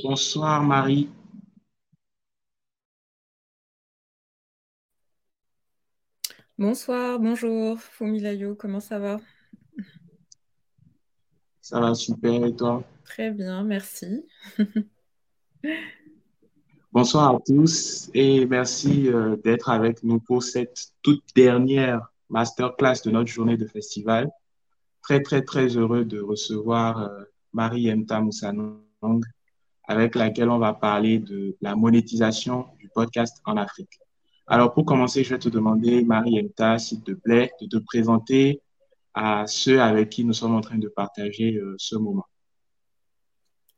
Bonsoir Marie. Bonsoir, bonjour, Fumilayo, comment ça va? Ça va super et toi? Très bien, merci. Bonsoir à tous et merci euh, d'être avec nous pour cette toute dernière masterclass de notre journée de festival. Très, très, très heureux de recevoir euh, Marie Emta Moussanong avec laquelle on va parler de la monétisation du podcast en Afrique. Alors, pour commencer, je vais te demander, Marie Emta, s'il te plaît, de te présenter à ceux avec qui nous sommes en train de partager euh, ce moment.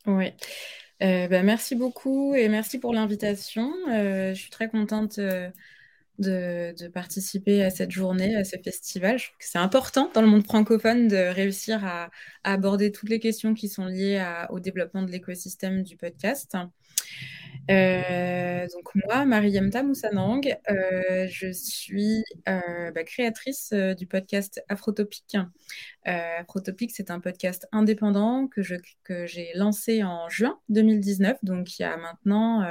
Oui. Euh, bah, merci beaucoup et merci pour l'invitation. Euh, je suis très contente de, participer à cette journée, à ce festival. Je trouve que c'est important dans le monde francophone de réussir à, aborder toutes les questions qui sont liées au développement de l'écosystème du podcast. Euh, donc moi, Mariamta Moussanang, euh, je suis euh, bah, créatrice du podcast Afrotopic. Afrotopic, c'est un podcast indépendant que, je, que j'ai lancé en juin 2019, donc il y a maintenant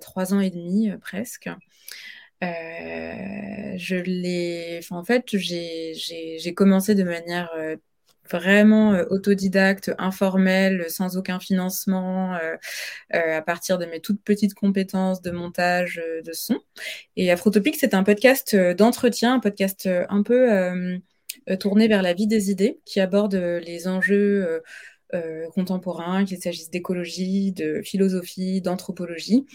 trois ans et demi presque. Je l'ai, enfin, en fait, j'ai, commencé de manière vraiment euh, autodidacte, informel, sans aucun financement, euh, euh, à partir de mes toutes petites compétences de montage de son. Et Afrotopic, c'est un podcast d'entretien, un podcast un peu tourné vers la vie des idées, qui aborde les enjeux euh, contemporains, qu'il s'agisse d'écologie, de philosophie, d'anthropologie,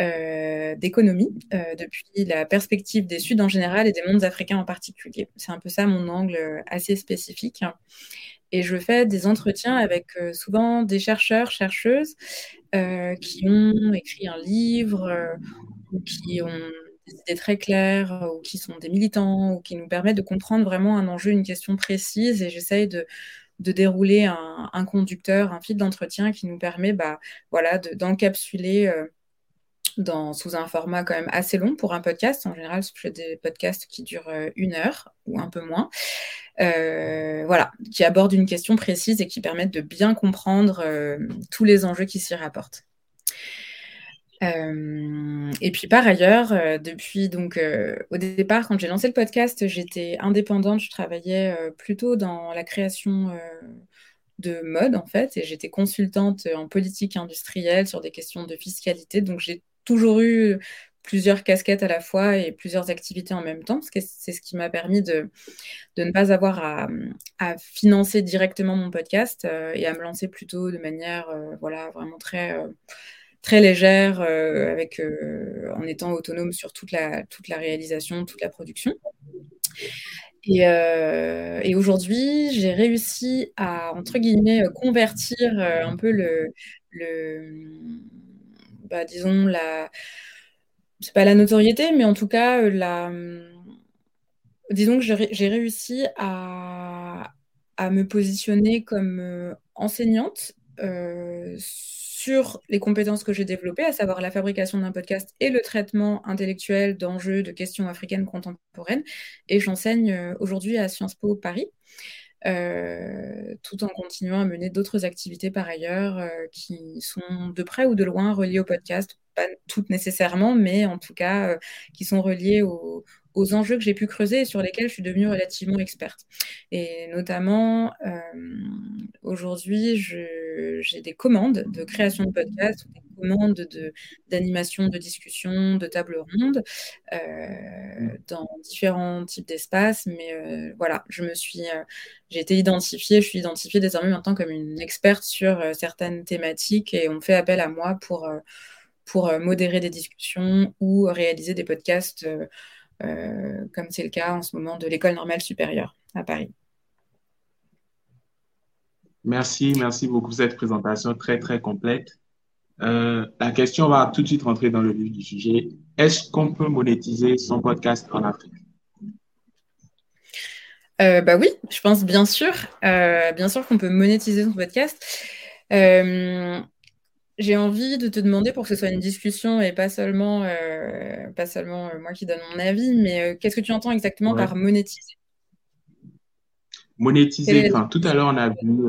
euh, d'économie, euh, depuis la perspective des Suds en général et des mondes africains en particulier. C'est un peu ça mon angle assez spécifique. Et je fais des entretiens avec souvent des chercheurs, chercheuses qui ont écrit un livre ou qui ont des idées très claires ou qui sont des militants ou qui nous permettent de comprendre vraiment un enjeu, une question précise. Et j'essaye de de dérouler un, conducteur, un fil d'entretien qui nous permet bah, voilà, d'encapsuler euh, sous un format quand même assez long pour un podcast. En général, fais des podcasts qui durent euh, une heure ou un peu moins. Euh, voilà, qui abordent une question précise et qui permettent de bien comprendre tous les enjeux qui s'y rapportent. Euh, et puis par ailleurs, euh, depuis donc euh, au départ, quand j'ai lancé le podcast, j'étais indépendante, je travaillais plutôt dans la création de mode en fait, et j'étais consultante en politique industrielle sur des questions de fiscalité. Donc j'ai toujours eu plusieurs casquettes à la fois et plusieurs activités en même temps, c'est ce qui m'a permis de, de, ne pas avoir à, à, financer directement mon podcast et à me lancer plutôt de manière voilà vraiment très très légère, euh, avec, euh, en étant autonome sur toute la, toute la réalisation, toute la production. Et, euh, et aujourd'hui, j'ai réussi à, entre guillemets, convertir un peu le, le bah, disons, la, c'est pas la notoriété, mais en tout cas, la, disons que j'ai réussi à, à, me positionner comme enseignante sur les compétences que j'ai développées, à savoir la fabrication d'un podcast et le traitement intellectuel d'enjeux de questions africaines contemporaines. Et j'enseigne euh, aujourd'hui à Sciences Po Paris. Euh, tout en continuant à mener d'autres activités par ailleurs euh, qui sont de près ou de loin reliées au podcast, pas toutes nécessairement, mais en tout cas qui sont reliées au, aux enjeux que j'ai pu creuser et sur lesquels je suis devenue relativement experte. Et notamment, euh, aujourd'hui, j'ai des commandes de création de podcasts, des commandes d'animation, de, discussion, de table ronde euh, dans différents types d'espaces. Mais euh, voilà, je me suis, j'ai été identifiée, je suis identifiée désormais maintenant comme une experte sur certaines thématiques et on fait appel à moi pour, pour modérer des discussions ou réaliser des podcasts euh, comme c'est le cas en ce moment de l'école normale supérieure à Paris. Merci, merci beaucoup pour cette présentation très, très complète. Euh, la question va tout de suite rentrer dans le vif du sujet. Est-ce qu'on peut monétiser son podcast en Afrique? Euh, bah oui, je pense bien sûr, bien sûr qu'on peut monétiser son podcast. J'ai envie de te demander pour que ce soit une discussion et pas seulement, euh, pas seulement euh, moi qui donne mon avis, mais euh, qu'est-ce que tu entends exactement par monétiser? Monétiser, enfin, tout à l'heure on a vu,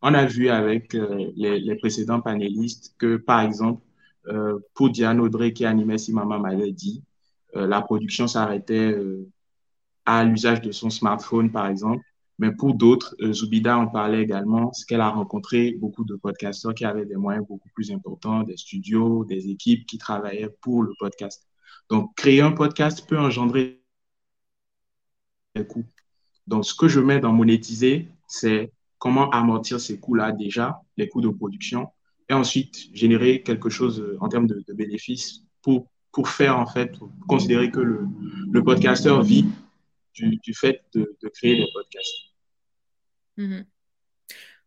On a vu avec euh, les, les, précédents panélistes que, par exemple, pour Diane Audrey qui animait Si Maman m'avait dit, la production s'arrêtait à l'usage de son smartphone, par exemple. Mais pour d'autres, Zubida en parlait également, ce qu'elle a rencontré beaucoup de podcasteurs qui avaient des moyens beaucoup plus importants, des studios, des équipes qui travaillaient pour le podcast. Donc, créer un podcast peut engendrer des coûts. Donc, ce que je mets dans monétiser, c'est comment amortir ces coûts-là déjà, les coûts de production, et ensuite générer quelque chose euh, en termes de, bénéfices pour, pour faire, en fait, considérer que le, le podcasteur vit du, du fait de, de, créer des podcasts. Mm-hmm.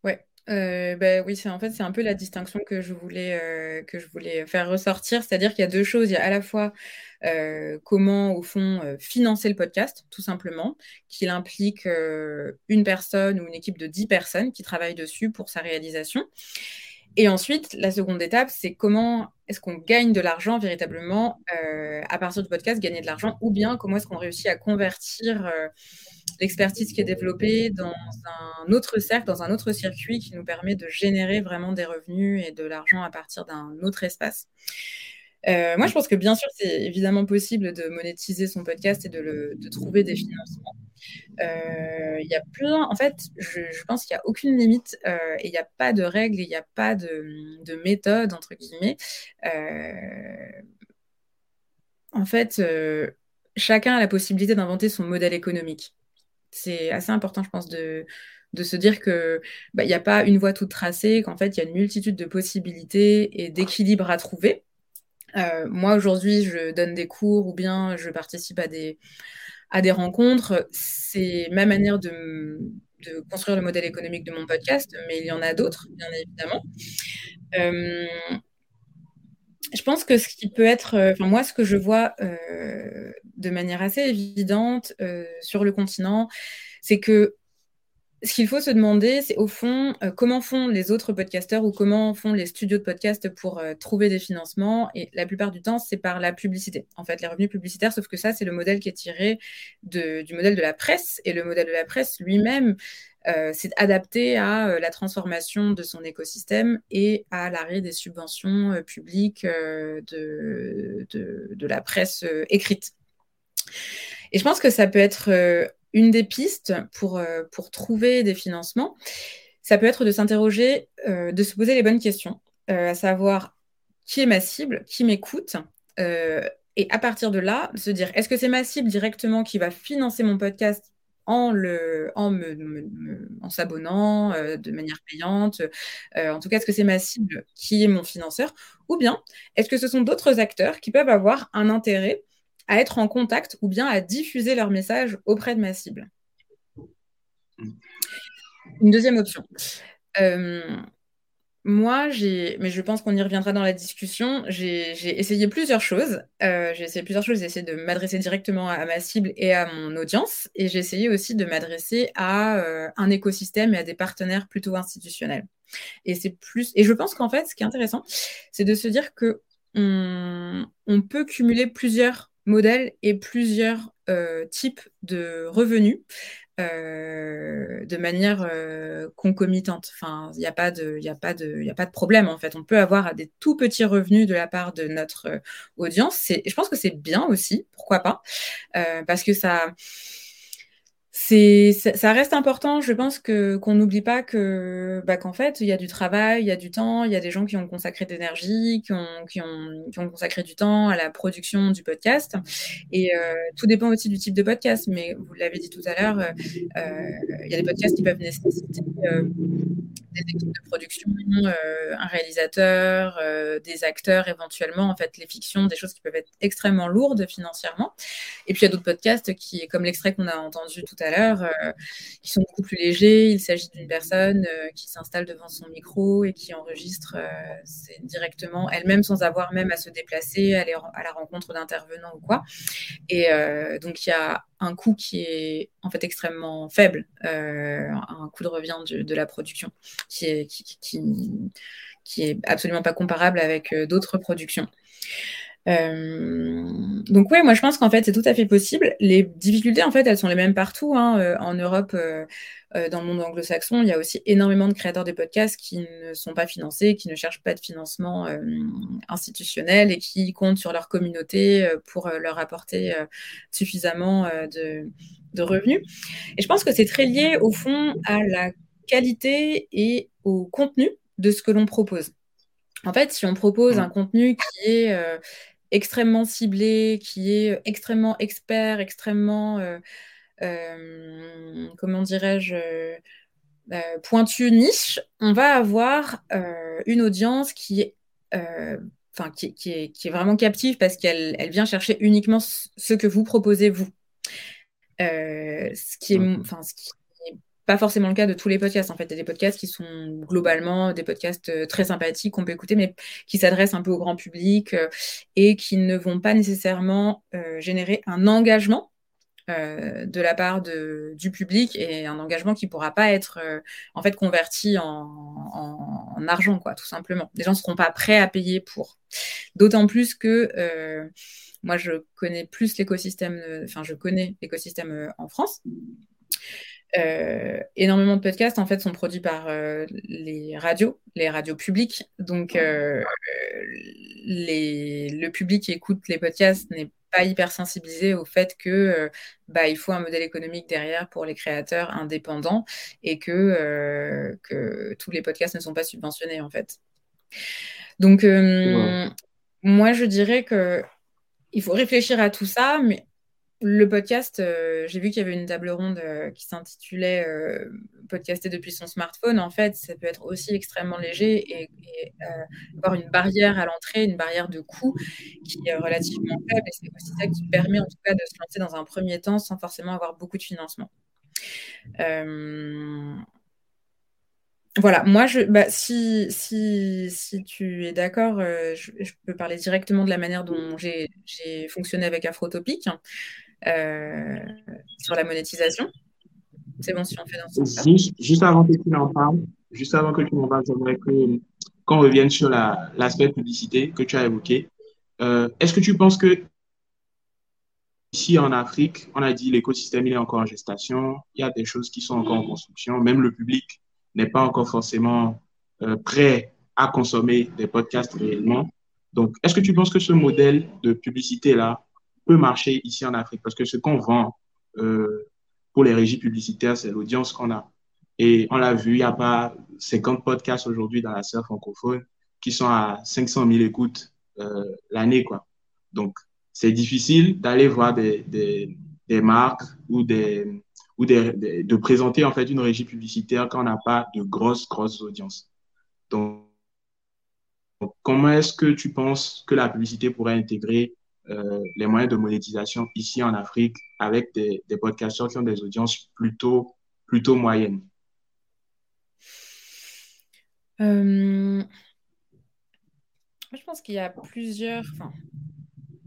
Ouais, euh, ben oui, c'est en fait c'est un peu la distinction que je voulais euh, que je voulais faire ressortir, c'est-à-dire qu'il y a deux choses. Il y a à la fois euh, comment au fond financer le podcast, tout simplement, qu'il implique une personne ou une équipe de dix personnes qui travaillent dessus pour sa réalisation. Et ensuite, la seconde étape, c'est comment est-ce qu'on gagne de l'argent véritablement à partir du podcast, gagner de l'argent, ou bien comment est-ce qu'on réussit à convertir l'expertise qui est développée dans un autre cercle, dans un autre circuit qui nous permet de générer vraiment des revenus et de l'argent à partir d'un autre espace. Euh, moi, je pense que bien sûr, c'est évidemment possible de monétiser son podcast et de, trouver des financements. Euh, il y a plein, en fait, je, pense qu'il n'y a aucune limite euh, et il n'y a pas de règles, il n'y a pas de, de, méthode, entre guillemets. Euh, en fait, chacun a la possibilité d'inventer son modèle économique. C'est assez important, je pense, de, de se dire que bah, il n'y a pas une voie toute tracée, qu'en fait, il y a une multitude de possibilités et d'équilibres à trouver. Euh, moi, aujourd'hui, je donne des cours ou bien je participe à des, à des rencontres. C'est ma manière de, de, construire le modèle économique de mon podcast, mais il y en a d'autres, bien évidemment. Euh, je pense que ce qui peut être, euh, enfin moi, ce que je vois euh, de manière assez évidente euh, sur le continent, c'est que ce qu'il faut se demander, c'est au fond comment font les autres podcasteurs ou comment font les studios de podcast pour trouver des financements. Et la plupart du temps, c'est par la publicité. En fait, les revenus publicitaires, sauf que ça, c'est le modèle qui est tiré du modèle de la presse. Et le modèle de la presse lui-même, euh, c'est adapté à euh, la transformation de son écosystème et à l'arrêt des subventions euh, publiques de, de, la presse écrite. Et je pense que ça peut être une des pistes pour, pour trouver des financements, ça peut être de s'interroger, de se poser les bonnes questions, à savoir qui est ma cible, qui m'écoute, et à partir de là, se dire est-ce que c'est ma cible directement qui va financer mon podcast en, le, en, me, me, en s'abonnant de manière payante. en tout cas, est-ce que c'est ma cible qui est mon financeur Ou bien, est-ce que ce sont d'autres acteurs qui peuvent avoir un intérêt à être en contact ou bien à diffuser leur message auprès de ma cible? Une deuxième option. Euh, moi, j'ai, mais je pense qu'on y reviendra dans la discussion, j'ai essayé plusieurs choses. Euh, j'ai essayé plusieurs choses. J'ai essayé de m'adresser directement à ma cible et à mon audience. Et j'ai essayé aussi de m'adresser à euh, un écosystème et à des partenaires plutôt institutionnels. Et c'est plus. Et je pense qu'en fait, ce qui est intéressant, c'est de se dire que on, peut cumuler plusieurs modèles et plusieurs euh, types de revenus euh, de manière euh, concomitante. Enfin, il n'y a, pas de, a, pas de, a pas de problème en fait. On peut avoir des tout petits revenus de la part de notre audience. Je pense que c'est bien aussi, pourquoi pas, parce que ça ça reste important. Je pense qu'on n'oublie pas bah, qu'en fait il y a du travail, il y a du temps, il y a des gens qui ont consacré d'énergie, qui ont, qui ont, consacré du temps à la production du podcast. Et euh, tout dépend aussi du type de podcast. Mais vous l'avez dit tout à l'heure, euh, euh il y a des podcasts qui peuvent nécessiter des équipes de production, un réalisateur, des acteurs éventuellement. En fait, les fictions, des choses qui peuvent être extrêmement lourdes financièrement. Et puis il y a d'autres podcasts qui, comme l'extrait qu'on a entendu tout à l'heure, euh, qui sont beaucoup plus légers. Il s'agit d'une personne euh, qui s'installe devant son micro et qui enregistre euh, directement elle-même sans avoir même à se déplacer, aller à la rencontre d'intervenants ou quoi. Et donc il y a un coût qui est en fait extrêmement faible, un coût de revient de, la production qui est, qui, qui, qui est absolument pas comparable avec d'autres productions. Donc oui, moi je pense qu'en fait c'est tout à fait possible. Les difficultés en fait elles sont les mêmes partout. Hein. en Europe, dans le monde anglo-saxon, il y a aussi énormément de créateurs de podcasts qui ne sont pas financés, qui ne cherchent pas de financement institutionnel et qui comptent sur leur communauté pour leur apporter suffisamment de, de revenus. Et je pense que c'est très lié au fond à la qualité et au contenu de ce que l'on propose. En fait, si on propose un contenu qui est euh, extrêmement ciblé, qui est extrêmement expert, extrêmement, euh, euh, comment dirais-je, pointu niche, on va avoir une audience qui est, enfin, qui, est, qui, est, vraiment captive parce qu'elle elle vient chercher uniquement ce que vous proposez vous. ce qui est, enfin, ce qui pas forcément le cas de tous les podcasts. En fait, il y a des podcasts qui sont globalement des podcasts euh, très sympathiques qu'on peut écouter, mais qui s'adressent un peu au grand public euh, et qui ne vont pas nécessairement euh, générer un engagement de la part de, du public et un engagement qui ne pourra pas être en fait converti en, argent, quoi, tout simplement. Les gens ne seront pas prêts à payer pour. D'autant plus que moi, je connais plus l'écosystème, enfin, je connais l'écosystème en France. Euh, énormément de podcasts en fait sont produits par euh, les radios, les radios publiques. Donc euh, les, le public qui écoute les podcasts n'est pas hyper sensibilisé au fait que bah, il faut un modèle économique derrière pour les créateurs indépendants et que, que tous les podcasts ne sont pas subventionnés en fait. Donc moi je dirais que il faut réfléchir à tout ça, mais le podcast, euh, j'ai vu qu'il y avait une table ronde euh, qui s'intitulait euh, Podcaster depuis son smartphone. En fait, ça peut être aussi extrêmement léger et, avoir une barrière à l'entrée, une barrière de coût qui est relativement faible. Et c'est aussi ça qui permet en tout cas de se lancer dans un premier temps sans forcément avoir beaucoup de financement. Voilà, moi, je, bah, si, tu es d'accord, je, peux parler directement de la manière dont j'ai fonctionné avec Afrotopic. Euh, sur la monétisation. C'est bon si on fait dans ce juste, juste, avant que tu en parles, juste avant que tu m'en parles, j'aimerais qu'on revienne sur l'aspect publicité que tu as évoqué. Euh, est-ce que tu penses que ici en Afrique, on a dit l'écosystème est encore en gestation, il y a des choses qui sont encore en construction, même le public n'est pas encore forcément euh, prêt à consommer des podcasts réellement. Donc, est-ce que tu penses que ce modèle de publicité-là peut marcher ici en Afrique parce que ce qu'on vend euh, pour les régies publicitaires, c'est l'audience qu'on a. Et on l'a vu, il n'y a pas 50 podcasts aujourd'hui dans la sphère francophone qui sont à 500 000 écoutes euh, l'année. quoi. Donc, c'est difficile d'aller voir des, des, des, marques ou, des, ou des, de présenter en fait une régie publicitaire quand on n'a pas de grosses, grosses audiences. Donc, comment est-ce que tu penses que la publicité pourrait intégrer euh, les moyens de monétisation ici en Afrique avec des, des podcasteurs qui ont des audiences plutôt, plutôt moyennes euh, Je pense qu'il y a plusieurs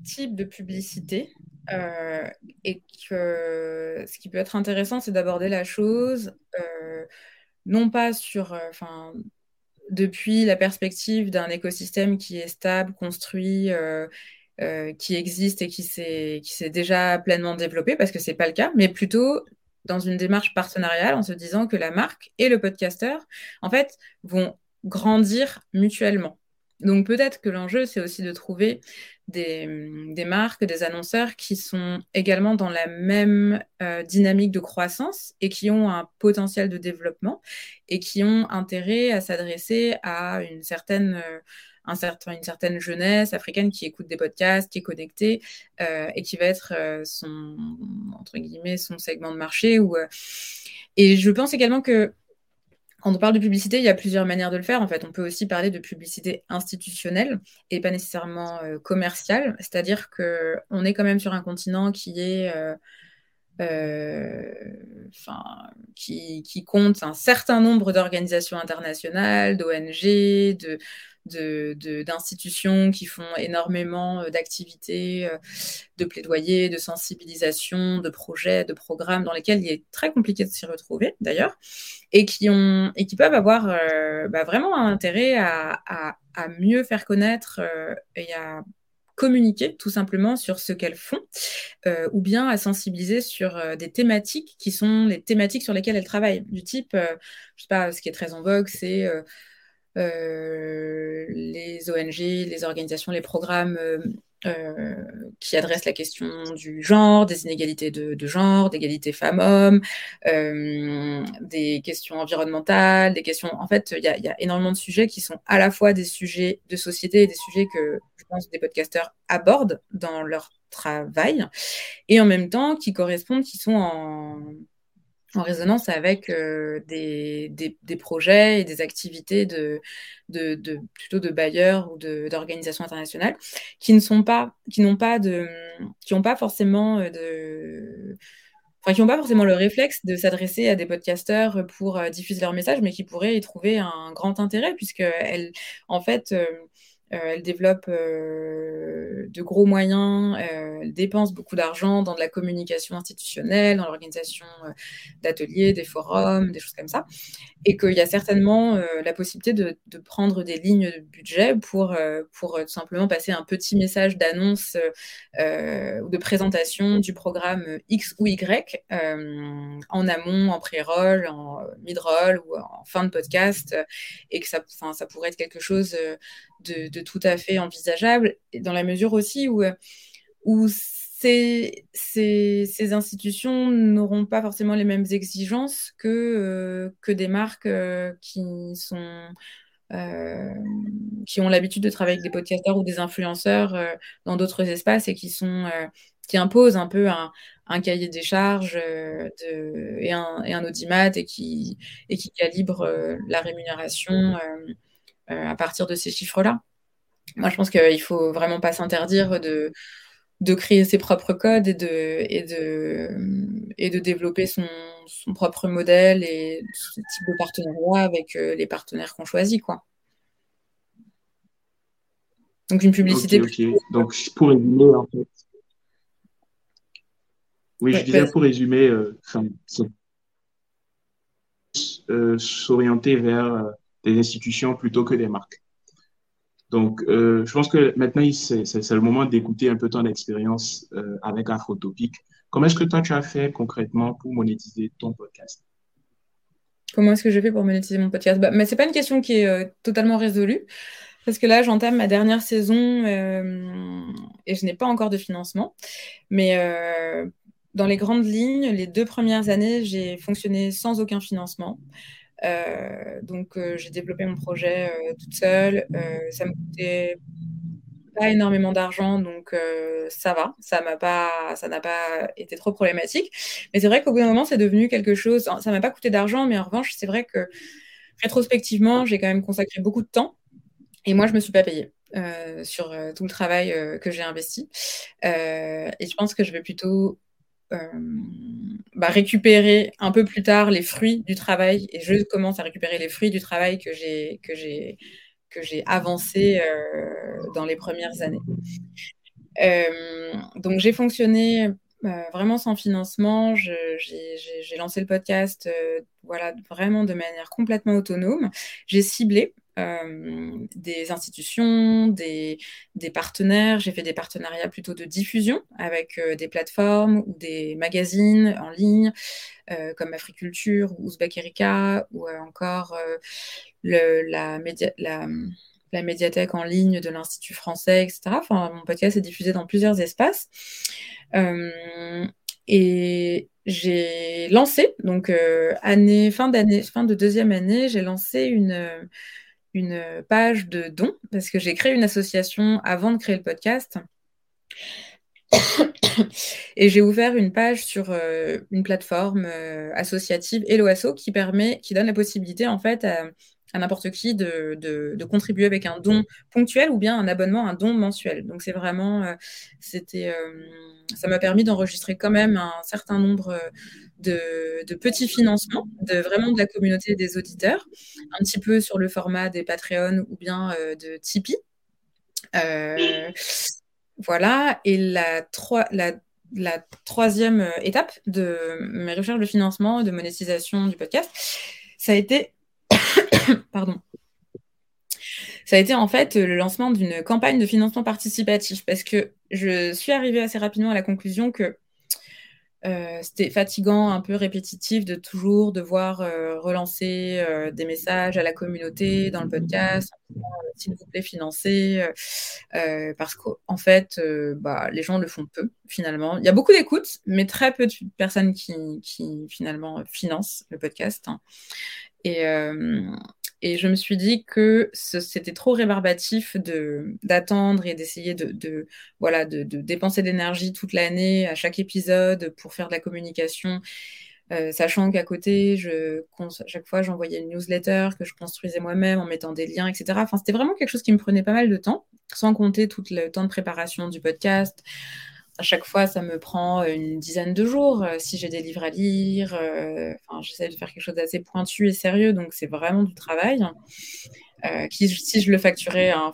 types de publicité. Euh, et que ce qui peut être intéressant, c'est d'aborder la chose non pas sur, enfin, depuis la perspective d'un écosystème qui est stable, construit euh, qui existe et qui s'est déjà pleinement développé, parce que ce n'est pas le cas, mais plutôt dans une démarche partenariale en se disant que la marque et le podcasteur, en fait, vont grandir mutuellement. Donc peut-être que l'enjeu, c'est aussi de trouver des, marques, des annonceurs qui sont également dans la même euh, dynamique de croissance et qui ont un potentiel de développement et qui ont intérêt à s'adresser à une certaine... Euh, une certaine jeunesse africaine qui écoute des podcasts, qui est connectée euh, et qui va être euh, son, entre guillemets, son segment de marché. Euh, Et je pense également que quand on parle de publicité, il y a plusieurs manières de le faire. En fait, on peut aussi parler de publicité institutionnelle et pas nécessairement commerciale. C'est-à-dire qu'on est quand même sur un continent qui est enfin, qui, compte un certain nombre d'organisations internationales, d'ONG, de, d'institutions de, qui font énormément euh, d'activités, euh, de plaidoyer, de sensibilisation, de projets, de programmes dans lesquels il est très compliqué de s'y retrouver d'ailleurs, et qui ont et qui peuvent avoir euh, bah, vraiment un intérêt à, à, à, mieux faire connaître et à communiquer tout simplement sur ce qu'elles font, euh, ou bien à sensibiliser sur euh, des thématiques qui sont les thématiques sur lesquelles elles travaillent. Du type, je sais pas, ce qui est très en vogue, c'est les ONG, les organisations, les programmes euh, qui adresse la question du genre, des inégalités de, genre, d'égalité femmes-hommes, euh, des questions environnementales, des questions. En fait, il y, a énormément de sujets qui sont à la fois des sujets de société et des sujets que je pense des podcasteurs abordent dans leur travail, et en même temps qui correspondent, qui sont en en résonance avec euh, des, des, projets et des activités de, plutôt de bailleurs ou d'organisations internationales qui ne sont pas qui n'ont pas de qui n'ont pas forcément euh, de enfin qui n'ont pas forcément le réflexe de s'adresser à des podcasteurs pour euh, diffuser leur message mais qui pourraient y trouver un grand intérêt puisque elles en fait elle développe euh, de gros moyens, euh, elle dépense beaucoup d'argent dans de la communication institutionnelle, dans l'organisation d'ateliers, des forums, des choses comme ça. Et qu'il y a certainement la possibilité de, de, prendre des lignes de budget pour, pour tout simplement passer un petit message d'annonce ou de présentation du programme X ou Y en amont, en pré-roll, en mid-roll ou en fin de podcast, et que ça, ça pourrait être quelque chose de, tout à fait envisageable, dans la mesure aussi où, euh, où ces, ces, institutions n'auront pas forcément les mêmes exigences que, euh, que des marques euh, qui sont... qui ont l'habitude de travailler avec des podcasteurs ou des influenceurs dans d'autres espaces et qui sont qui imposent un peu un, cahier des charges de, et, un, et un audimat et qui, et qui la rémunération à partir de ces chiffres-là. Moi, je pense qu'il faut vraiment pas s'interdire de, de créer ses propres codes et de, et de, et de développer son, son propre modèle et ce type de partenariat avec euh, les partenaires qu'on choisit. Quoi. Donc, une publicité. Donc, pour résumer, en fait. Oui, je disais pour résumer, euh, euh, s'orienter vers des institutions plutôt que des marques. Donc, euh, je pense que maintenant, c'est le moment d'écouter un peu ton expérience euh, avec Afrotopic. Comment est-ce que toi, tu as fait concrètement pour monétiser ton podcast? Comment est-ce que je fais pour monétiser mon podcast? Bah, ce n'est pas une question qui est euh, totalement résolue. Parce que là, j'entame ma dernière saison et je n'ai pas encore de financement. Mais dans les grandes lignes, les deux premières années, j'ai fonctionné sans aucun financement. Euh, donc, euh, j'ai développé mon projet euh, toute seule. ça me coûtait pas énormément d'argent, donc ça va. Ça m'a pas, ça n'a pas été trop problématique. Mais c'est vrai qu'au bout d'un moment, c'est devenu quelque chose. Ça m'a pas coûté d'argent, mais en revanche, c'est vrai que rétrospectivement, j'ai quand même consacré beaucoup de temps. Et moi, je me suis pas payée. sur tout le travail que j'ai investi. et je pense que je vais plutôt bah, récupérer un peu plus tard les fruits du travail et je commence à récupérer les fruits du travail que j'ai avancé euh, dans les premières années. Euh, donc j'ai fonctionné vraiment sans financement. J'ai lancé le podcast voilà, vraiment de manière complètement autonome. J'ai ciblé euh, des institutions, des, partenaires. J'ai fait des partenariats plutôt de diffusion avec euh, des plateformes ou des magazines en ligne euh, comme Africulture ou Ouzbek Erika ou encore la, média, la, la, médiathèque en ligne de l'Institut français, etc. Mon podcast est diffusé dans plusieurs espaces. et j'ai lancé, donc fin de deuxième année, j'ai lancé une, une page de dons parce que j'ai créé une association avant de créer le podcast. Et j'ai ouvert une page sur euh, une plateforme euh, associative Eloasso qui permet, qui donne la possibilité en fait à, n'importe qui de, contribuer avec un don ponctuel ou bien un abonnement, un don mensuel. Donc c'est vraiment, euh, c'était, ça m'a permis d'enregistrer quand même un certain nombre de, petits financements, de vraiment de la communauté des auditeurs, un petit peu sur le format des Patreon ou bien euh, de Tipeee. Euh, voilà, et la, la, troisième euh, étape de mes recherches de financement, de monétisation du podcast, ça a été, pardon, ça a été en fait le lancement d'une campagne de financement participatif parce que je suis arrivée assez rapidement à la conclusion que euh, c'était fatigant, un peu répétitif de toujours devoir euh, relancer euh, des messages à la communauté dans le podcast, s'il vous plaît, financez, parce qu'en fait, bah, les gens le font peu finalement. Il y a beaucoup d'écoutes, mais très peu de personnes qui, qui finalement financent le podcast. Hein. Et, et je me suis dit que c'était trop rébarbatif d'attendre et d'essayer de, voilà, de, dépenser d'énergie toute l'année à chaque épisode pour faire de la communication. Euh, sachant qu'à côté, je, chaque fois, j'envoyais une newsletter que je construisais moi-même en mettant des liens, etc. Enfin, c'était vraiment quelque chose qui me prenait pas mal de temps, sans compter tout le temps de préparation du podcast, à chaque fois, ça me prend une dizaine de jours euh, si j'ai des livres à lire. Euh, j'essaie de faire quelque chose d'assez pointu et sérieux, donc c'est vraiment du travail. Euh, si je le facturais un,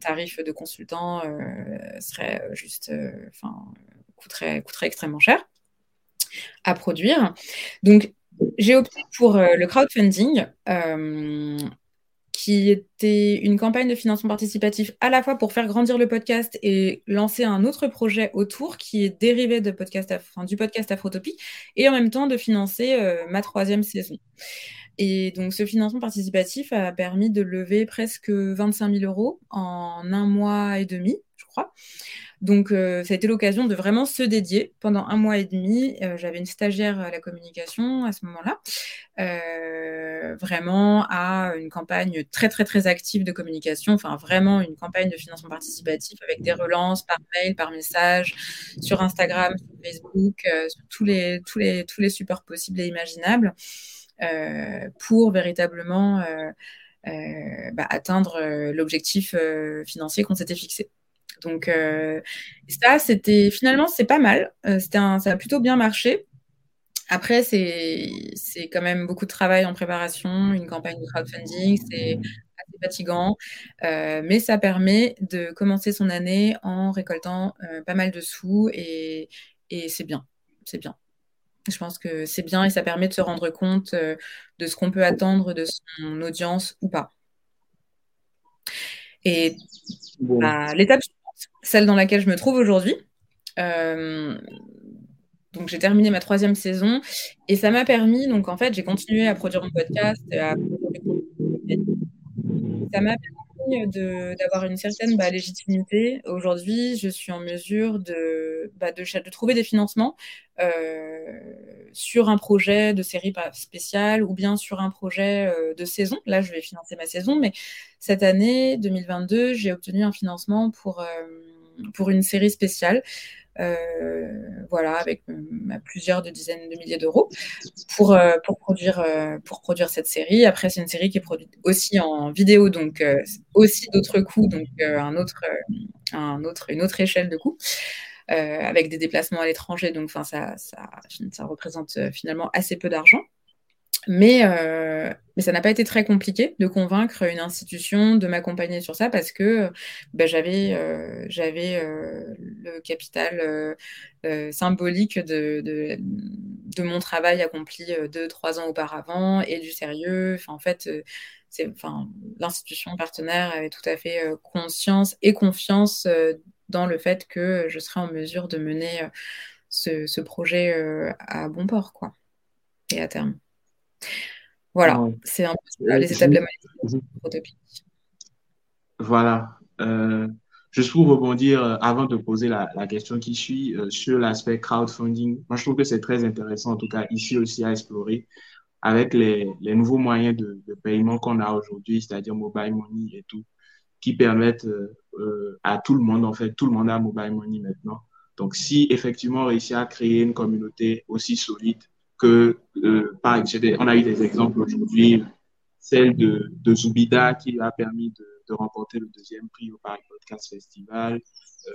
tarif de consultant, serait juste, enfin, coûterait, coûterait extrêmement cher à produire. Donc, j'ai opté pour le crowdfunding qui était une campagne de financement participatif à la fois pour faire grandir le podcast et lancer un autre projet autour qui est dérivé du podcast Afrotopie et en même temps de financer euh, ma troisième saison. Et donc ce financement participatif a permis de lever presque 25 000 euros en un mois et demi, je crois. Donc, euh, ça a été l'occasion de vraiment se dédier pendant un mois et demi. Euh, j'avais une stagiaire à la communication à ce moment-là, euh, vraiment à une campagne très, très, très active de communication, enfin vraiment une campagne de financement participatif avec des relances par mail, par message, sur Instagram, sur Facebook, sur tous les, tous, les, tous les supports possibles et imaginables, pour véritablement bah, atteindre l'objectif financier qu'on s'était fixé. Donc euh, ça, c'était finalement c'est pas mal. Euh, c'était ça a plutôt bien marché. Après, c'est quand même beaucoup de travail en préparation, une campagne de crowdfunding, c'est assez fatigant, euh, mais ça permet de commencer son année en récoltant pas mal de sous et, et c'est bien, c'est bien. Je pense que c'est bien et ça permet de se rendre compte de ce qu'on peut attendre de son audience ou pas. Et bah, l'étape celle dans laquelle je me trouve aujourd'hui. Euh, donc j'ai terminé ma troisième saison et ça m'a permis, donc en fait j'ai continué à produire mon podcast, à ça m'a permis d'avoir une certaine bah, légitimité. Aujourd'hui, je suis en mesure de, bah, de, de, trouver des financements euh, sur un projet de série spéciale ou bien sur un projet euh, de saison. Là, je vais financer ma saison, mais cette année 2022, j'ai obtenu un financement pour pour une série spéciale. Euh, voilà, avec euh, plusieurs de dizaines de milliers d'euros pour, euh, pour, produire, cette série. Après, c'est une série qui est produite aussi en vidéo, donc aussi d'autres coûts, donc une autre échelle de coûts. avec des déplacements à l'étranger, donc ça, ça représente finalement assez peu d'argent. Mais, euh, mais ça n'a pas été très compliqué de convaincre une institution de m'accompagner sur ça parce que bah, j'avais euh, j'avais euh, le capital symbolique de, de, de, mon travail accompli deux, trois ans auparavant et du sérieux. Enfin, en fait, enfin, l'institution partenaire avait tout à fait conscience et confiance dans le fait que je serais en mesure de mener ce, ce projet à bon port quoi, et à terme. Voilà, c'est un peu les étapes de la Voilà. Euh, juste pour rebondir, euh, avant de poser la, question qui suit euh, sur l'aspect crowdfunding, moi je trouve que c'est très intéressant, en tout cas ici aussi à explorer, avec les, nouveaux moyens de, paiement qu'on a aujourd'hui, c'est-à-dire mobile money et tout, qui permettent à tout le monde, en fait, tout le monde a mobile money maintenant. Donc si effectivement on réussit à créer une communauté aussi solide que, euh, par on a eu des exemples aujourd'hui, celle de, de Zubida qui a permis de, remporter le deuxième prix au Paris Podcast Festival, euh,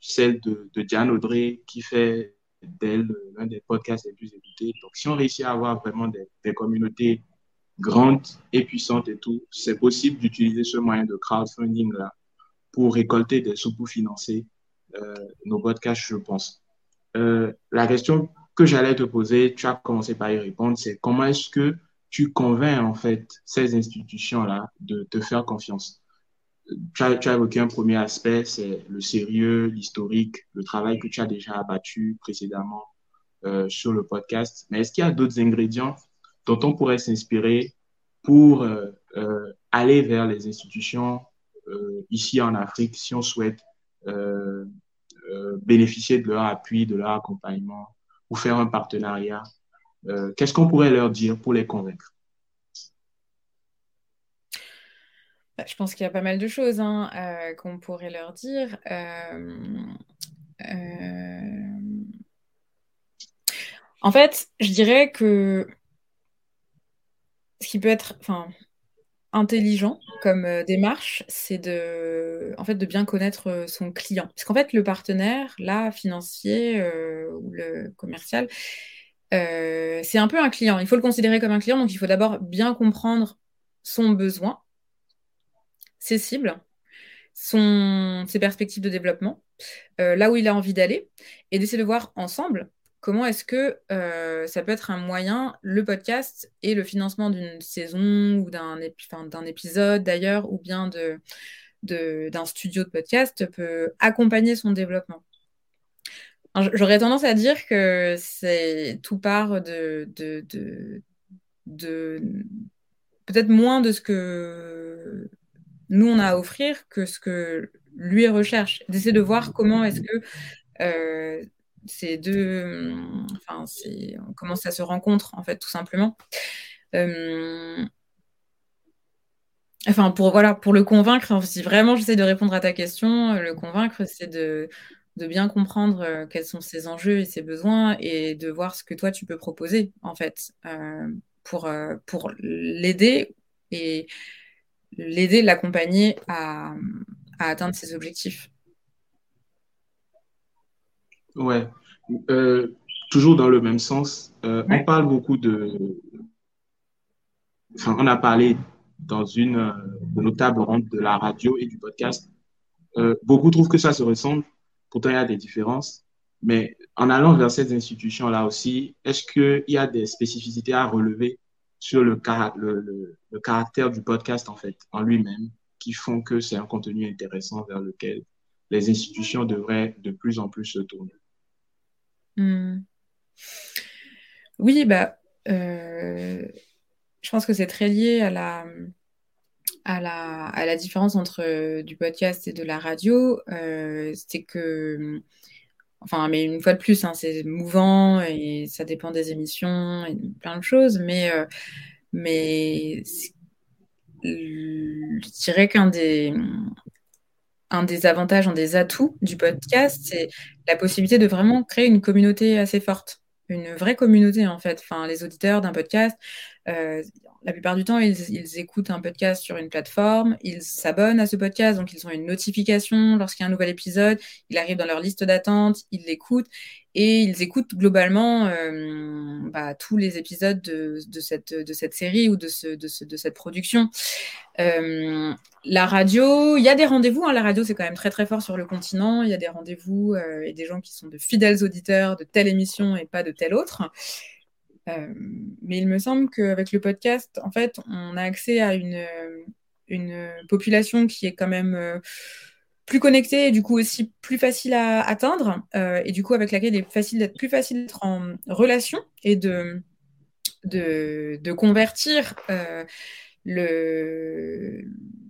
celle de, de Diane Audrey qui fait d'elle l'un des podcasts les plus écoutés. Donc, si on réussit à avoir vraiment des, communautés grandes et puissantes et tout, c'est possible d'utiliser ce moyen de crowdfunding là pour récolter des sous pour financer euh, nos podcasts, je pense. Euh, la question que j'allais te poser, tu as commencé par y répondre, c'est comment est-ce que tu convaincs en fait ces institutions-là de te faire confiance? Tu as, évoqué un premier aspect, c'est le sérieux, l'historique, le travail que tu as déjà abattu précédemment euh, sur le podcast. Mais est-ce qu'il y a d'autres ingrédients dont on pourrait s'inspirer pour euh, euh, aller vers les institutions ici en Afrique si on souhaite bénéficier de leur appui, de leur accompagnement? Ou faire un partenariat Qu'est-ce qu'on pourrait leur dire pour les convaincre? Bah, je pense qu'il y a pas mal de choses hein, qu'on pourrait leur dire. En fait, je dirais que ce qui peut être enfin, intelligent comme euh, démarche, c'est de, en fait, de bien connaître euh, son client. Parce qu'en fait, le partenaire, là, financier euh, ou le commercial, c'est un peu un client. Il faut le considérer comme un client, donc il faut d'abord bien comprendre son besoin, ses cibles, son, ses perspectives de développement, là où il a envie d'aller, et d'essayer de voir ensemble comment est-ce que euh, ça peut être un moyen, le podcast et le financement d'une saison ou d'un épisode d'ailleurs, ou bien d'un studio de podcast peut accompagner son développement? J'aurais tendance à dire que c'est tout part de, peut-être moins de ce que nous on a à offrir que ce que lui recherche. D'essayer de voir comment est-ce que euh, ces deux, enfin, on commence à se rencontrer en fait, tout simplement. Euh, enfin, pour voilà, pour le convaincre, si vraiment j'essaie de répondre à ta question, le convaincre, c'est de, bien comprendre euh, quels sont ses enjeux et ses besoins et de voir ce que toi tu peux proposer en fait euh, pour, pour l'aider et l'aider, l'accompagner à, à atteindre ses objectifs. Ouais, euh, toujours dans le même sens, euh, on parle beaucoup de. Enfin, on a parlé dans une euh, de nos tables rondes de la radio et du podcast. beaucoup trouvent que ça se ressemble, pourtant il y a des différences. Mais en allant vers ces institutions-là aussi, est-ce qu'il y a des spécificités à relever sur le, le, le caractère du podcast en fait, en lui-même, qui font que c'est un contenu intéressant vers lequel les institutions devraient de plus en plus se tourner? Hmm. Oui, bah, euh, je pense que c'est très lié à la, à la, à la différence entre euh, du podcast et de la radio. Euh, c'est que, enfin, mais une fois de plus, hein, c'est mouvant et ça dépend des émissions et plein de choses, mais, mais je dirais qu'un des, un des avantages, un des atouts du podcast, c'est la possibilité de vraiment créer une communauté assez forte, une vraie communauté en fait. Enfin, les auditeurs d'un podcast, euh, la plupart du temps, ils, écoutent un podcast sur une plateforme, ils s'abonnent à ce podcast, donc ils ont une notification lorsqu'il y a un nouvel épisode, il arrive dans leur liste d'attente, ils l'écoutent et ils écoutent globalement euh, bah, tous les épisodes de, cette, série ou de, cette production. Euh, la radio, il y a des rendez-vous. Hein. la radio, c'est quand même très très fort sur le continent. Il y a des rendez-vous euh, et des gens qui sont de fidèles auditeurs de telle émission et pas de telle autre. Euh, mais il me semble qu'avec le podcast, en fait, on a accès à une, une population qui est quand même euh, plus connectée et du coup aussi plus facile à atteindre euh, et du coup avec laquelle il est facile d'être plus facile d'être en relation et de, de, de convertir le,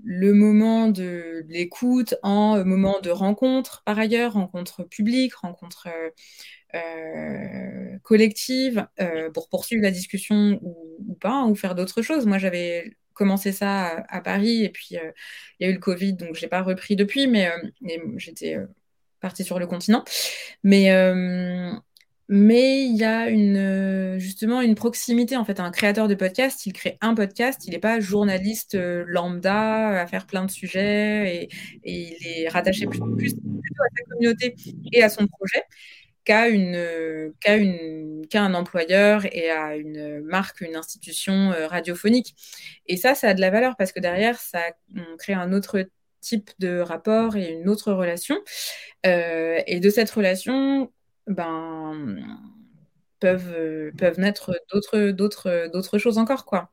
le moment de l'écoute en moment de rencontre par ailleurs, rencontre publique, rencontre euh, collective euh, pour poursuivre la discussion ou, pas, hein, ou faire d'autres choses. Moi, j'avais commencé ça à, Paris et puis euh, il y a eu le Covid, donc je n'ai pas repris depuis, mais j'étais partie sur le continent. Mais mais il y a une, justement une proximité. En fait, un créateur de podcast, il crée un podcast, il n'est pas journaliste lambda à faire plein de sujets et, il est rattaché plus, plus, à sa communauté et à son projet qu'à une, une, un employeur et à une marque, une institution euh, radiophonique. Et ça, ça a de la valeur parce que derrière, ça crée un autre type de rapport et une autre relation. Euh, et de cette relation, ben, peuvent, peuvent naître d'autres, d'autres, d'autres choses encore, quoi.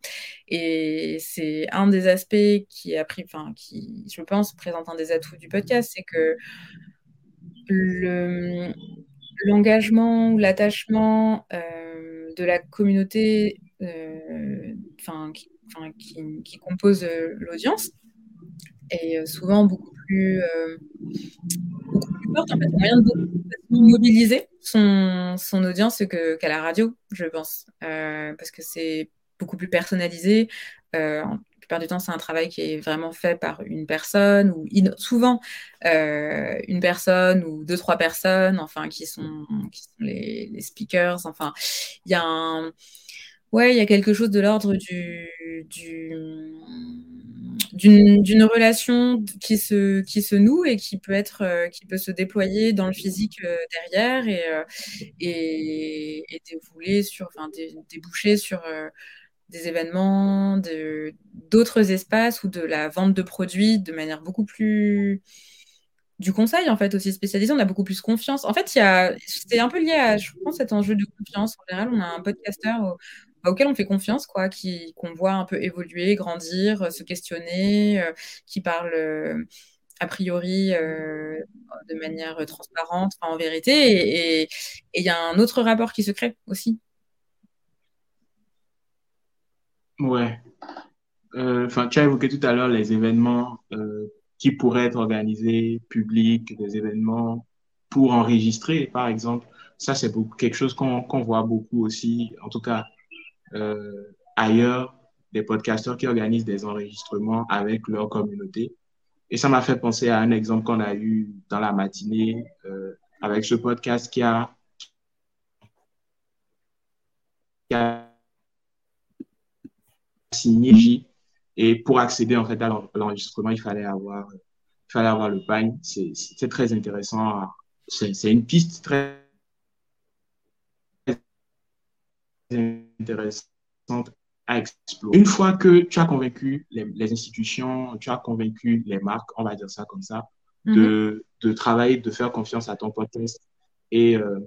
Et c'est un des aspects qui a pris, enfin, qui, je pense, présente un des atouts du podcast, c'est que le, l'engagement ou l'attachement euh, de la communauté euh, qui, compose euh, l'audience est souvent beaucoup plus, beaucoup forte. En fait, moyen de mobiliser son, son audience qu'à la radio, je pense, parce que c'est beaucoup plus personnalisé plupart du temps, c'est un travail qui est vraiment fait par une personne, ou souvent euh, une personne ou deux, trois personnes, enfin, qui sont, les, speakers. Enfin, il y a un. Ouais, il y a quelque chose de l'ordre du, d'une, relation qui se, qui se noue et qui peut être euh, qui peut se déployer dans le physique euh, derrière et, et, et, dévouler sur enfin déboucher sur des événements, d'autres espaces ou de la vente de produits de manière beaucoup plus du conseil en fait aussi spécialisé, on a beaucoup plus confiance. En fait, il y a c'est un peu lié à je pense cet enjeu de confiance. En général, on a un podcasteur auquel on fait confiance quoi, qui qu'on voit un peu évoluer, grandir, se questionner, euh, qui parle euh, a priori euh, de manière transparente, en vérité et il y a un autre rapport qui se crée aussi Ouais. Euh, enfin, tu as évoqué tout à l'heure les événements euh, qui pourraient être organisés, publics, des événements pour enregistrer, par exemple. Ça, c'est quelque chose qu'on voit beaucoup aussi, en tout cas euh, ailleurs, des podcasteurs qui organisent des enregistrements avec leur communauté. Et ça m'a fait penser à un exemple qu'on a eu dans la matinée euh, avec ce podcast qui a, qui a signé Et pour accéder en fait à l'enregistrement, il fallait avoir, il fallait avoir le pagne. C'est très intéressant. C'est une piste très intéressante à explorer. Une fois que tu as convaincu les, institutions, tu as convaincu les marques, on va dire ça comme ça, de, mm-hmm. de travailler, de faire confiance à ton podcast et euh,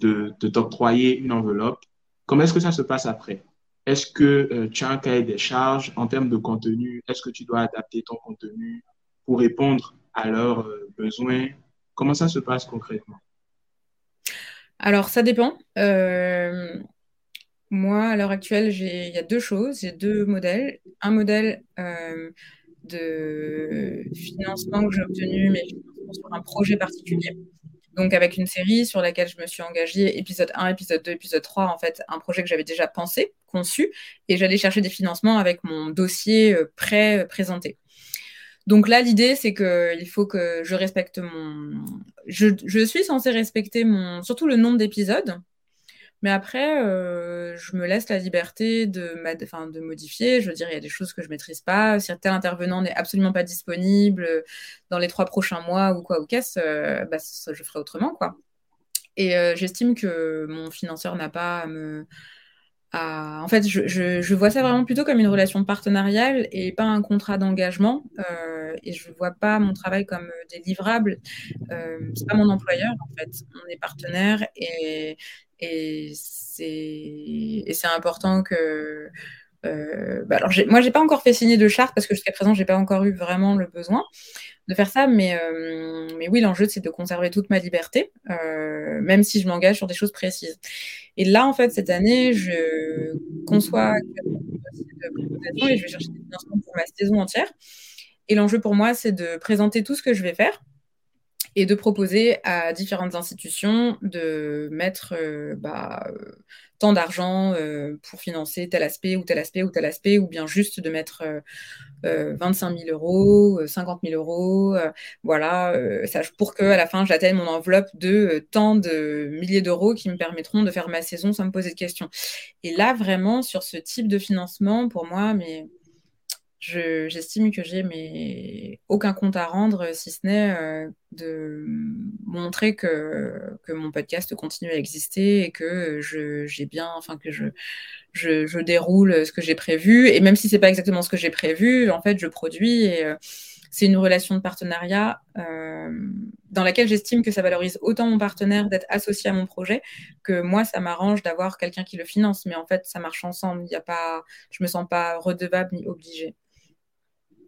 de, de t'octroyer une enveloppe, comment est-ce que ça se passe après? Est-ce que euh, tu as un cahier des charges en termes de contenu? Est-ce que tu dois adapter ton contenu pour répondre à leurs euh, besoins? Comment ça se passe concrètement? Alors, ça dépend. Euh, moi, à l'heure actuelle, il y a deux choses. J'ai deux modèles. Un modèle de financement que j'ai obtenu, mais sur un projet particulier. Donc avec une série sur laquelle je me suis engagée, épisode 1, épisode 2, épisode 3, en fait, un projet que j'avais déjà pensé, conçu, et j'allais chercher des financements avec mon dossier euh, prêt euh, présenté. Donc là, l'idée, c'est qu'il faut que je respecte mon... Je, je suis censée respecter mon... surtout le nombre d'épisodes, mais après, euh, je me laisse la liberté de, de modifier. Je veux dire, il y a des choses que je maîtrise pas. Si tel intervenant n'est absolument pas disponible dans les trois prochains mois ou quoi ou qu'est-ce, euh, bah, je ferai autrement, quoi. Et euh, j'estime que mon financeur n'a pas à me en fait, je, vois ça vraiment plutôt comme une relation partenariale et pas un contrat d'engagement. Et je vois pas mon travail comme des livrables. Euh, c'est pas mon employeur, en fait. On est partenaire et, et c'est important que. Euh, bah alors moi, j'ai pas encore fait signer de charte parce que jusqu'à présent, j'ai pas encore eu vraiment le besoin de faire ça, mais, euh, mais oui, l'enjeu, c'est de conserver toute ma liberté, euh, même si je m'engage sur des choses précises. Et là, en fait, cette année, je conçois et je vais chercher des financements pour ma saison entière. Et l'enjeu pour moi, c'est de présenter tout ce que je vais faire et de proposer à différentes institutions de mettre euh, bah, tant d'argent euh, pour financer tel aspect ou tel aspect ou tel aspect, ou bien juste de mettre 25 euh, 000 euh, euros, 50 000 euros, voilà, pour que à la fin j'atteigne mon enveloppe de tant de milliers d'euros qui me permettront de faire ma saison sans me poser de questions. Et là, vraiment, sur ce type de financement, pour moi, mais j'estime que j'ai mais aucun compte à rendre si ce n'est euh, de montrer que, que mon podcast continue à exister et que j'ai bien, enfin que je, je, déroule ce que j'ai prévu. Et même si c'est pas exactement ce que j'ai prévu, en fait, je produis et, euh, c'est une relation de partenariat dans laquelle j'estime que ça valorise autant mon partenaire d'être associé à mon projet que moi, ça m'arrange d'avoir quelqu'un qui le finance. Mais en fait, ça marche ensemble. Il y a pas, je me sens pas redevable ni obligée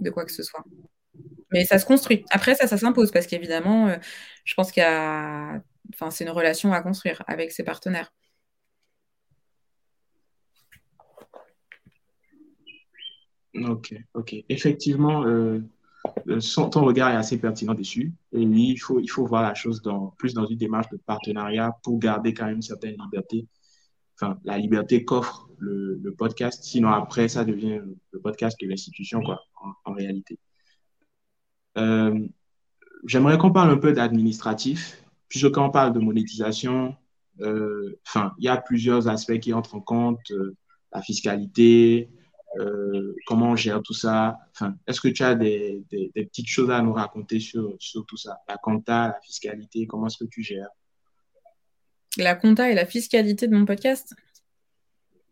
de quoi que ce soit. Mais ça se construit. Après, ça, ça s'impose parce qu'évidemment, je pense qu'il y a, enfin, c'est une relation à construire avec ses partenaires. Ok, ok. Effectivement, euh, euh, ton regard est assez pertinent dessus. Et oui, il faut, il faut voir la chose plus dans une démarche de partenariat pour garder quand même une certaine liberté. Enfin, la liberté qu'offre le, podcast. Sinon, après, ça devient le podcast de l'institution, quoi, en, réalité. Euh, J'aimerais qu'on parle un peu d'administratif. Puisque quand on parle de monétisation, euh, enfin, il y a plusieurs aspects qui entrent en compte. Euh, la fiscalité, comment on gère tout ça enfin, Est-ce que tu as des, des, petites choses à nous raconter sur, sur tout ça? La compta, la fiscalité, comment est-ce que tu gères? La compta et la fiscalité de mon podcast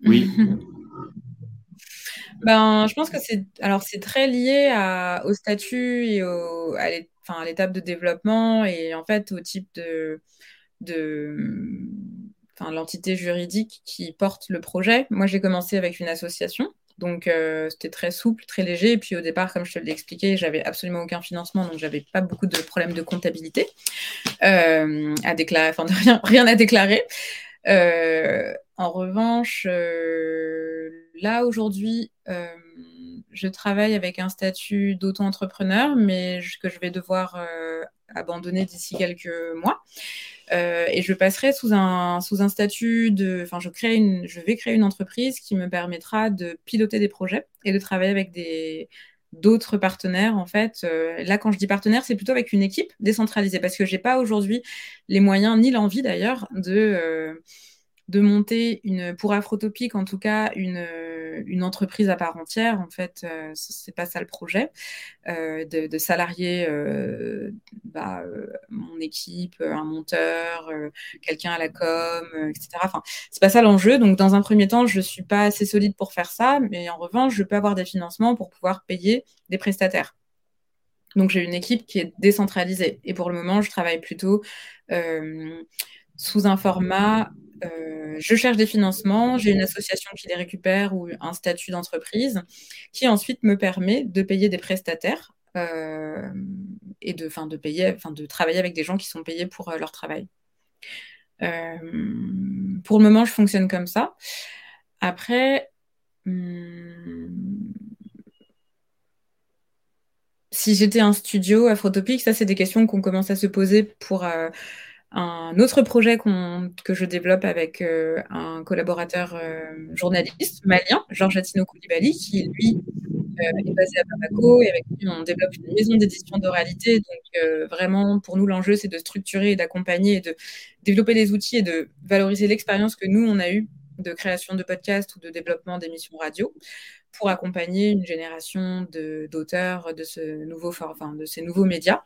Oui. ben, je pense que c'est alors c'est très lié à, au statut et au, à l'étape de développement et en fait au type de, de l'entité juridique qui porte le projet. Moi, j'ai commencé avec une association donc, euh, c'était très souple, très léger. Et puis, au départ, comme je te l'ai expliqué, j'avais absolument aucun financement, donc j'avais pas beaucoup de problèmes de comptabilité euh, à déclarer, enfin, rien, rien à déclarer. Euh, en revanche, là, aujourd'hui, je travaille avec un statut d'auto-entrepreneur, mais que je vais devoir abandonner d'ici quelques mois. Euh, et je passerai sous un, sous un statut de. Enfin, je, crée une, je vais créer une entreprise qui me permettra de piloter des projets et de travailler avec des d'autres partenaires en fait. Euh, là, quand je dis partenaire, c'est plutôt avec une équipe décentralisée parce que j'ai pas aujourd'hui les moyens ni l'envie d'ailleurs de euh, de monter une, pour Afrotopic en tout cas, une, une entreprise à part entière. En fait, euh, c'est pas ça le projet, euh, de, de, salarier euh, bah, euh, mon équipe, un monteur, quelqu'un à la com, etc. Enfin, c'est pas ça l'enjeu. Donc, dans un premier temps, je suis pas assez solide pour faire ça, mais en revanche, je peux avoir des financements pour pouvoir payer des prestataires. Donc, j'ai une équipe qui est décentralisée. Et pour le moment, je travaille plutôt sous un format euh, je cherche des financements, j'ai une association qui les récupère ou un statut d'entreprise qui ensuite me permet de payer des prestataires euh, et de, de, payer, de travailler avec des gens qui sont payés pour euh, leur travail. pour le moment, je fonctionne comme ça. Après, hmm, si j'étais un studio Afrotopic, ça c'est des questions qu'on commence à se poser pour un autre projet que je développe avec euh, un collaborateur euh, journaliste malien, Georges Atino Koulibaly, qui lui euh, est basé à Bamako et avec lui on développe une maison d'édition d'oralité. Donc vraiment pour nous l'enjeu c'est de structurer d'accompagner et de développer des outils et de valoriser l'expérience que nous on a eue de création de podcasts ou de développement d'émissions radio pour accompagner une génération d'auteurs de, ce nouveau, enfin, de ces nouveaux médias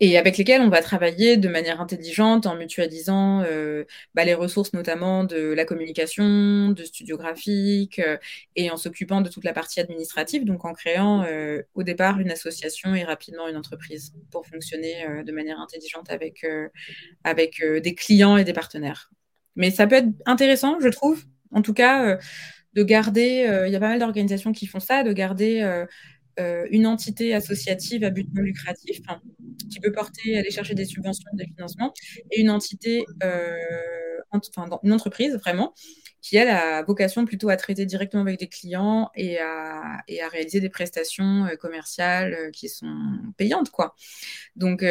et avec lesquels on va travailler de manière intelligente en mutualisant euh, bah, les ressources notamment de la communication, de studio graphique euh, et en s'occupant de toute la partie administrative, donc en créant euh, au départ une association et rapidement une entreprise pour fonctionner de manière intelligente avec, avec des clients et des partenaires. Mais ça peut être intéressant, je trouve, en tout cas, de garder, il y a pas mal d'organisations qui font ça, de garder une entité associative à but non lucratif qui peut porter, aller chercher des subventions, des financements, et une entité, euh, enfin, une entreprise vraiment, qui a la vocation plutôt à traiter directement avec des clients et à, et à réaliser des prestations euh, commerciales qui sont payantes, quoi. Donc,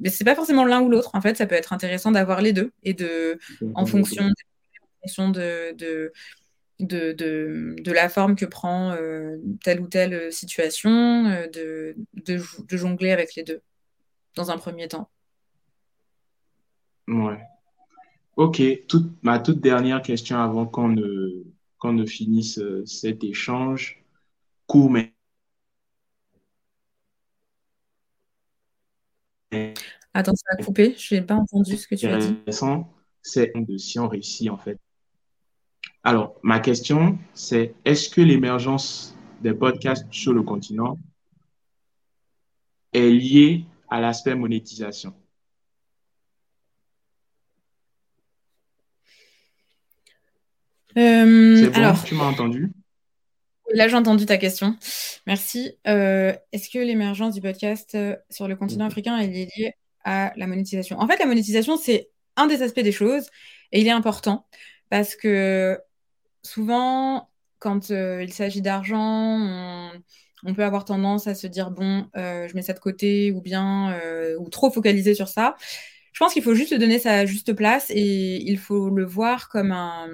mais c'est pas forcément l'un ou l'autre. En fait, ça peut être intéressant d'avoir les deux et de, en fonction, en fonction de, de de, de, la forme que prend euh, telle ou telle situation, euh, de, de, jongler avec les deux, dans un premier temps. Ouais. Ok, toute, ma toute dernière question avant qu'on ne, qu'on ne finisse euh, cet échange court, mais... Attends, ça a coupé, je n'ai pas entendu ce que tu as dit. C'est de si on réussit en fait alors, ma question, c'est est-ce que l'émergence des podcasts sur le continent est lié à l'aspect monétisation? Euh, alors, tu m'as entendu? Là, j'ai entendu ta question. Merci. Euh, est-ce que l'émergence du podcast euh, sur le continent africain est liée à la monétisation? En fait, la monétisation, c'est un des aspects des choses et il est important parce que souvent, quand il s'agit d'argent, on, peut avoir tendance à se dire bon, je mets ça de côté ou bien ou trop focaliser sur ça. Je pense qu'il faut juste donner sa juste place et il faut le voir comme un.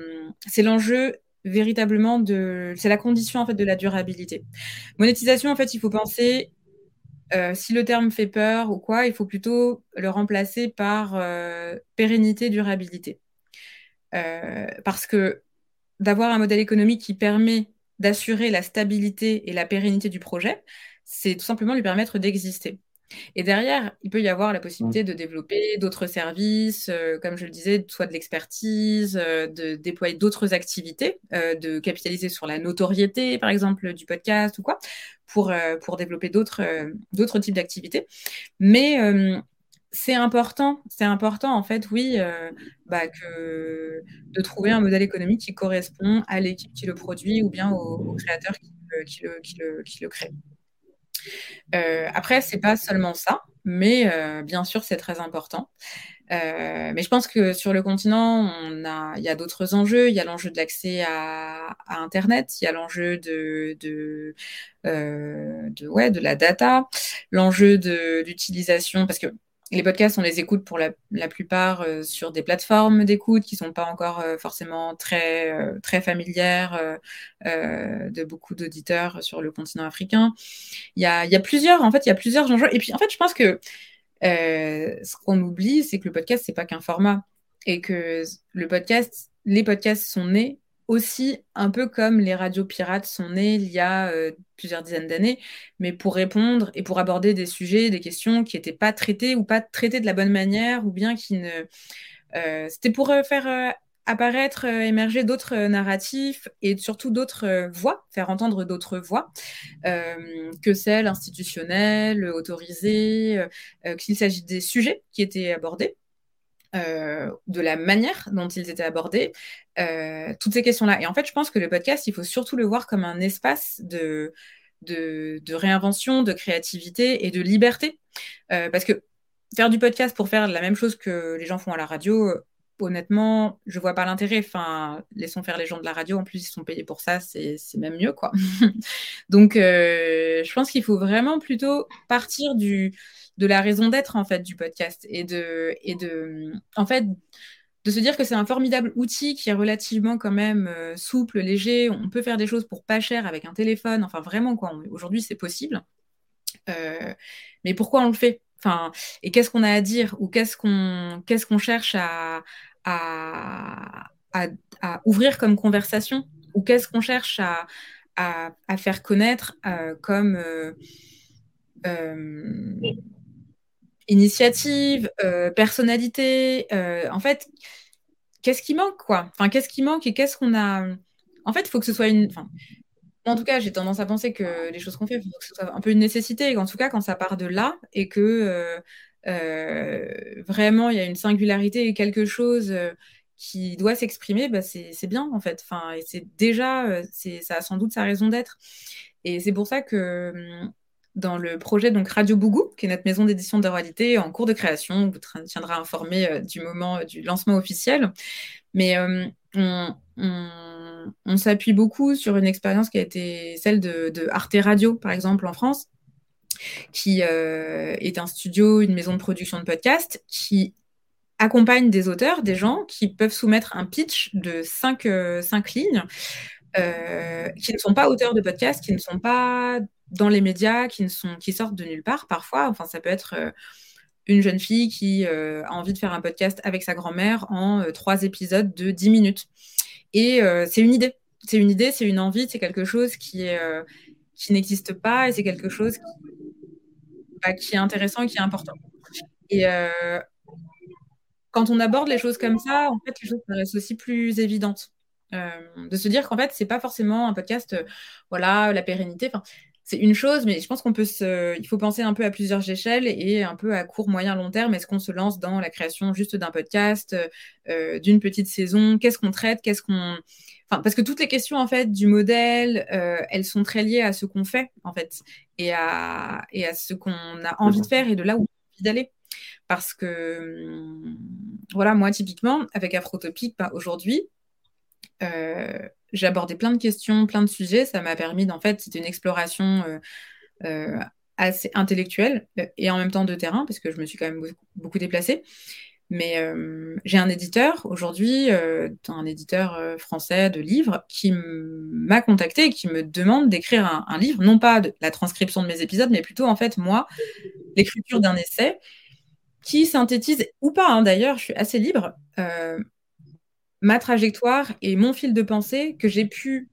C'est l'enjeu véritablement de. C'est la condition en fait de la durabilité. Monétisation, en fait, il faut penser. Euh, si le terme fait peur ou quoi, il faut plutôt le remplacer par euh, pérennité, durabilité. Euh, parce que d'avoir un modèle économique qui permet d'assurer la stabilité et la pérennité du projet, c'est tout simplement lui permettre d'exister. Et derrière, il peut y avoir la possibilité de développer d'autres services, euh, comme je le disais, soit de l'expertise, euh, de déployer d'autres activités, euh, de capitaliser sur la notoriété, par exemple, du podcast ou quoi, pour, pour développer d'autres d'autres types d'activités. Mais c'est important, c'est important en fait, oui, bah, que, de trouver un modèle économique qui correspond à l'équipe qui le produit ou bien au, créateur qui, le, qui crée. Euh, après, c'est pas seulement ça, mais euh, bien sûr, c'est très important. Euh, mais je pense que sur le continent, il y a d'autres enjeux. Il y a l'enjeu de l'accès à, Internet, il y a l'enjeu de, de la data, l'enjeu d'utilisation, parce que les podcasts, on les écoute pour la, plupart euh, sur des plateformes d'écoute qui sont pas encore euh, forcément très, euh, très familières de beaucoup d'auditeurs sur le continent africain. Il y a, y a plusieurs, en fait, il y a plusieurs enjeux. Et puis, en fait, je pense que ce qu'on oublie, c'est que le podcast, c'est pas qu'un format. Et que le podcast, les podcasts sont nés aussi un peu comme les radios pirates sont nées il y a euh, plusieurs dizaines d'années, mais pour répondre et pour aborder des sujets, des questions qui n'étaient pas traitées ou pas traitées de la bonne manière, ou bien qui ne... Euh, c'était pour euh, faire apparaître, émerger d'autres narratifs et surtout d'autres voix, faire entendre d'autres voix que celles institutionnelles, autorisées, qu'il s'agit des sujets qui étaient abordés. Euh, de la manière dont ils étaient abordés, euh, toutes ces questions-là. Et en fait, je pense que le podcast, il faut surtout le voir comme un espace de, de, réinvention, de créativité et de liberté. Euh, parce que faire du podcast pour faire la même chose que les gens font à la radio, honnêtement, je vois pas l'intérêt. Enfin, laissons faire les gens de la radio. En plus, ils sont payés pour ça, c'est même mieux, quoi. Donc, je pense qu'il faut vraiment plutôt partir du de la raison d'être en fait du podcast et de et de en fait de se dire que c'est un formidable outil qui est relativement quand même euh, souple, léger. On peut faire des choses pour pas cher avec un téléphone. Enfin, vraiment, quoi. Aujourd'hui, c'est possible. Euh, mais pourquoi on le fait? Enfin, Et qu'est-ce qu'on a à dire Ou qu'est-ce qu'on qu'est-ce qu'on cherche à, à, à, ouvrir comme conversation Ou qu'est-ce qu'on cherche à, à, faire connaître euh, comme initiative, euh, personnalité. Euh, en fait, qu'est-ce qui manque, quoi? Enfin, qu'est-ce qui manque et qu'est-ce qu'on a En fait, il faut que ce soit une. En tout cas, j'ai tendance à penser que les choses qu'on fait, il faut que ce soit un peu une nécessité. en tout cas, quand ça part de là et que euh, vraiment il y a une singularité et quelque chose qui doit s'exprimer, bah, c'est bien en fait. Enfin, c'est déjà, ça a sans doute sa raison d'être. Et c'est pour ça que hum, dans le projet donc Radio Bougou, qui est notre maison d'édition de réalité en cours de création. On vous tiendra informé euh, du moment euh, du lancement officiel. Mais euh, on, s'appuie beaucoup sur une expérience qui a été celle de, Arte Radio, par exemple, en France, qui est un studio, une maison de production de podcast qui accompagne des auteurs, des gens qui peuvent soumettre un pitch de cinq, cinq lignes. qui ne sont pas auteurs de podcast, qui ne sont pas dans les médias qui, ne sont, sortent de nulle part parfois. Enfin, ça peut être euh, une jeune fille qui euh, a envie de faire un podcast avec sa grand-mère en euh, trois épisodes de dix minutes. Et c'est une idée. C'est une idée, c'est une envie, c'est quelque chose qui, est, qui n'existe pas et c'est quelque chose qui, bah, est intéressant et qui est important. Et quand on aborde les choses comme ça, en fait, les choses paraissent aussi plus évidentes. de se dire qu'en fait, c'est pas forcément un podcast, voilà, la pérennité. C'est une chose, mais je pense qu'on peut se, il faut penser un peu à plusieurs échelles et un peu à court, moyen, long terme. Est-ce qu'on se lance dans la création juste d'un podcast, euh, d'une petite saison? Qu'est-ce qu'on traite? Qu'est-ce qu'on, enfin, parce que toutes les questions en fait du modèle, euh, elles sont très liées à ce qu'on fait en fait et à et à ce qu'on a envie de faire et de là où on a envie d'aller. Parce que voilà, moi typiquement avec Afrotopic, bah, aujourd'hui. Euh, abordé plein de questions, plein de sujets. Ça m'a permis, en fait, c'était une exploration euh, euh, assez intellectuelle et en même temps de terrain, parce que je me suis quand même beaucoup, déplacée. Mais j'ai un éditeur aujourd'hui, un éditeur français de livres, qui m'a contacté et qui me demande d'écrire un, livre, non pas la transcription de mes épisodes, mais plutôt en fait moi, l'écriture d'un essai qui synthétise, ou pas hein, d'ailleurs, je suis assez libre, ma trajectoire et mon fil de pensée que j'ai pu,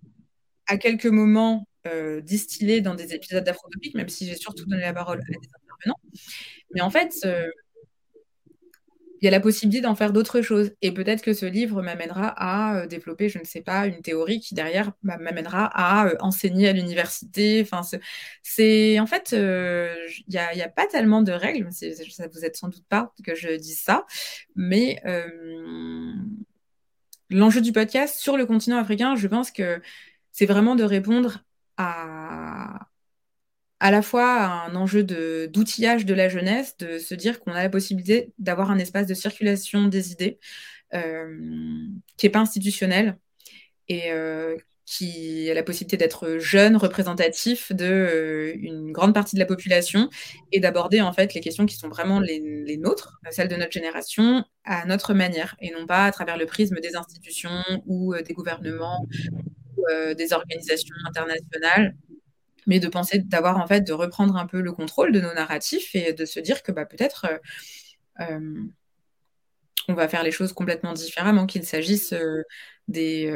à quelques moments, euh, distiller dans des épisodes d'Afrotopique, même si j'ai surtout donné la parole à des intervenants. Mais en fait, euh, il y a la possibilité d'en faire d'autres choses. Et peut-être que ce livre m'amènera à euh, développer, je ne sais pas, une théorie qui derrière m'amènera à enseigner à l'université. Enfin, en fait, il n'y a, a, pas tellement de règles. Ça vous êtes sans doute pas que je dise ça, mais l'enjeu du podcast sur le continent africain, je pense que c'est vraiment de répondre à à la fois un enjeu d'outillage de, la jeunesse, de se dire qu'on a la possibilité d'avoir un espace de circulation des idées euh, qui n'est pas institutionnel. Et euh, qui a la possibilité d'être jeune, représentatif de euh, une grande partie de la population et d'aborder en fait les questions qui sont vraiment les, nôtres, celles de notre génération, à notre manière et non pas à travers le prisme des institutions ou euh, des gouvernements ou euh, des organisations internationales, mais de penser d'avoir en fait de reprendre un peu le contrôle de nos narratifs et de se dire que bah, peut-être on va faire les choses complètement différemment, qu'il s'agisse des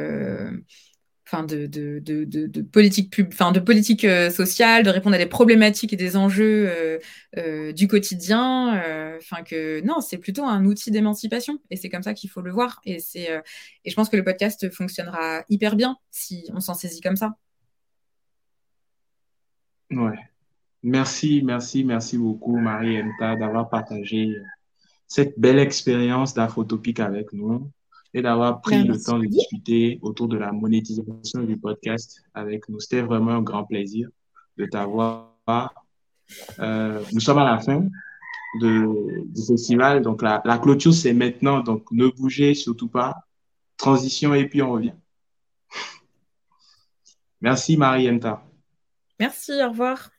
enfin de, politique pub, enfin de politique euh, sociale, de répondre à des problématiques et des enjeux euh, euh, du quotidien. Enfin que non, c'est plutôt un outil d'émancipation et c'est comme ça qu'il faut le voir. Et c'est et je pense que le podcast fonctionnera hyper bien si on s'en saisit comme ça. Ouais. Merci, merci, merci beaucoup, Marie-Enta, d'avoir partagé cette belle expérience d'Afrotopique avec nous et d'avoir pris le temps de discuter autour de la monétisation du podcast avec nous. C'était vraiment un grand plaisir de t'avoir. Euh, nous sommes à la fin de, du festival. Donc, la, la clôture, c'est maintenant. Donc, ne bougez surtout pas. Transition et puis on revient. Merci, Marienta. Merci, au revoir.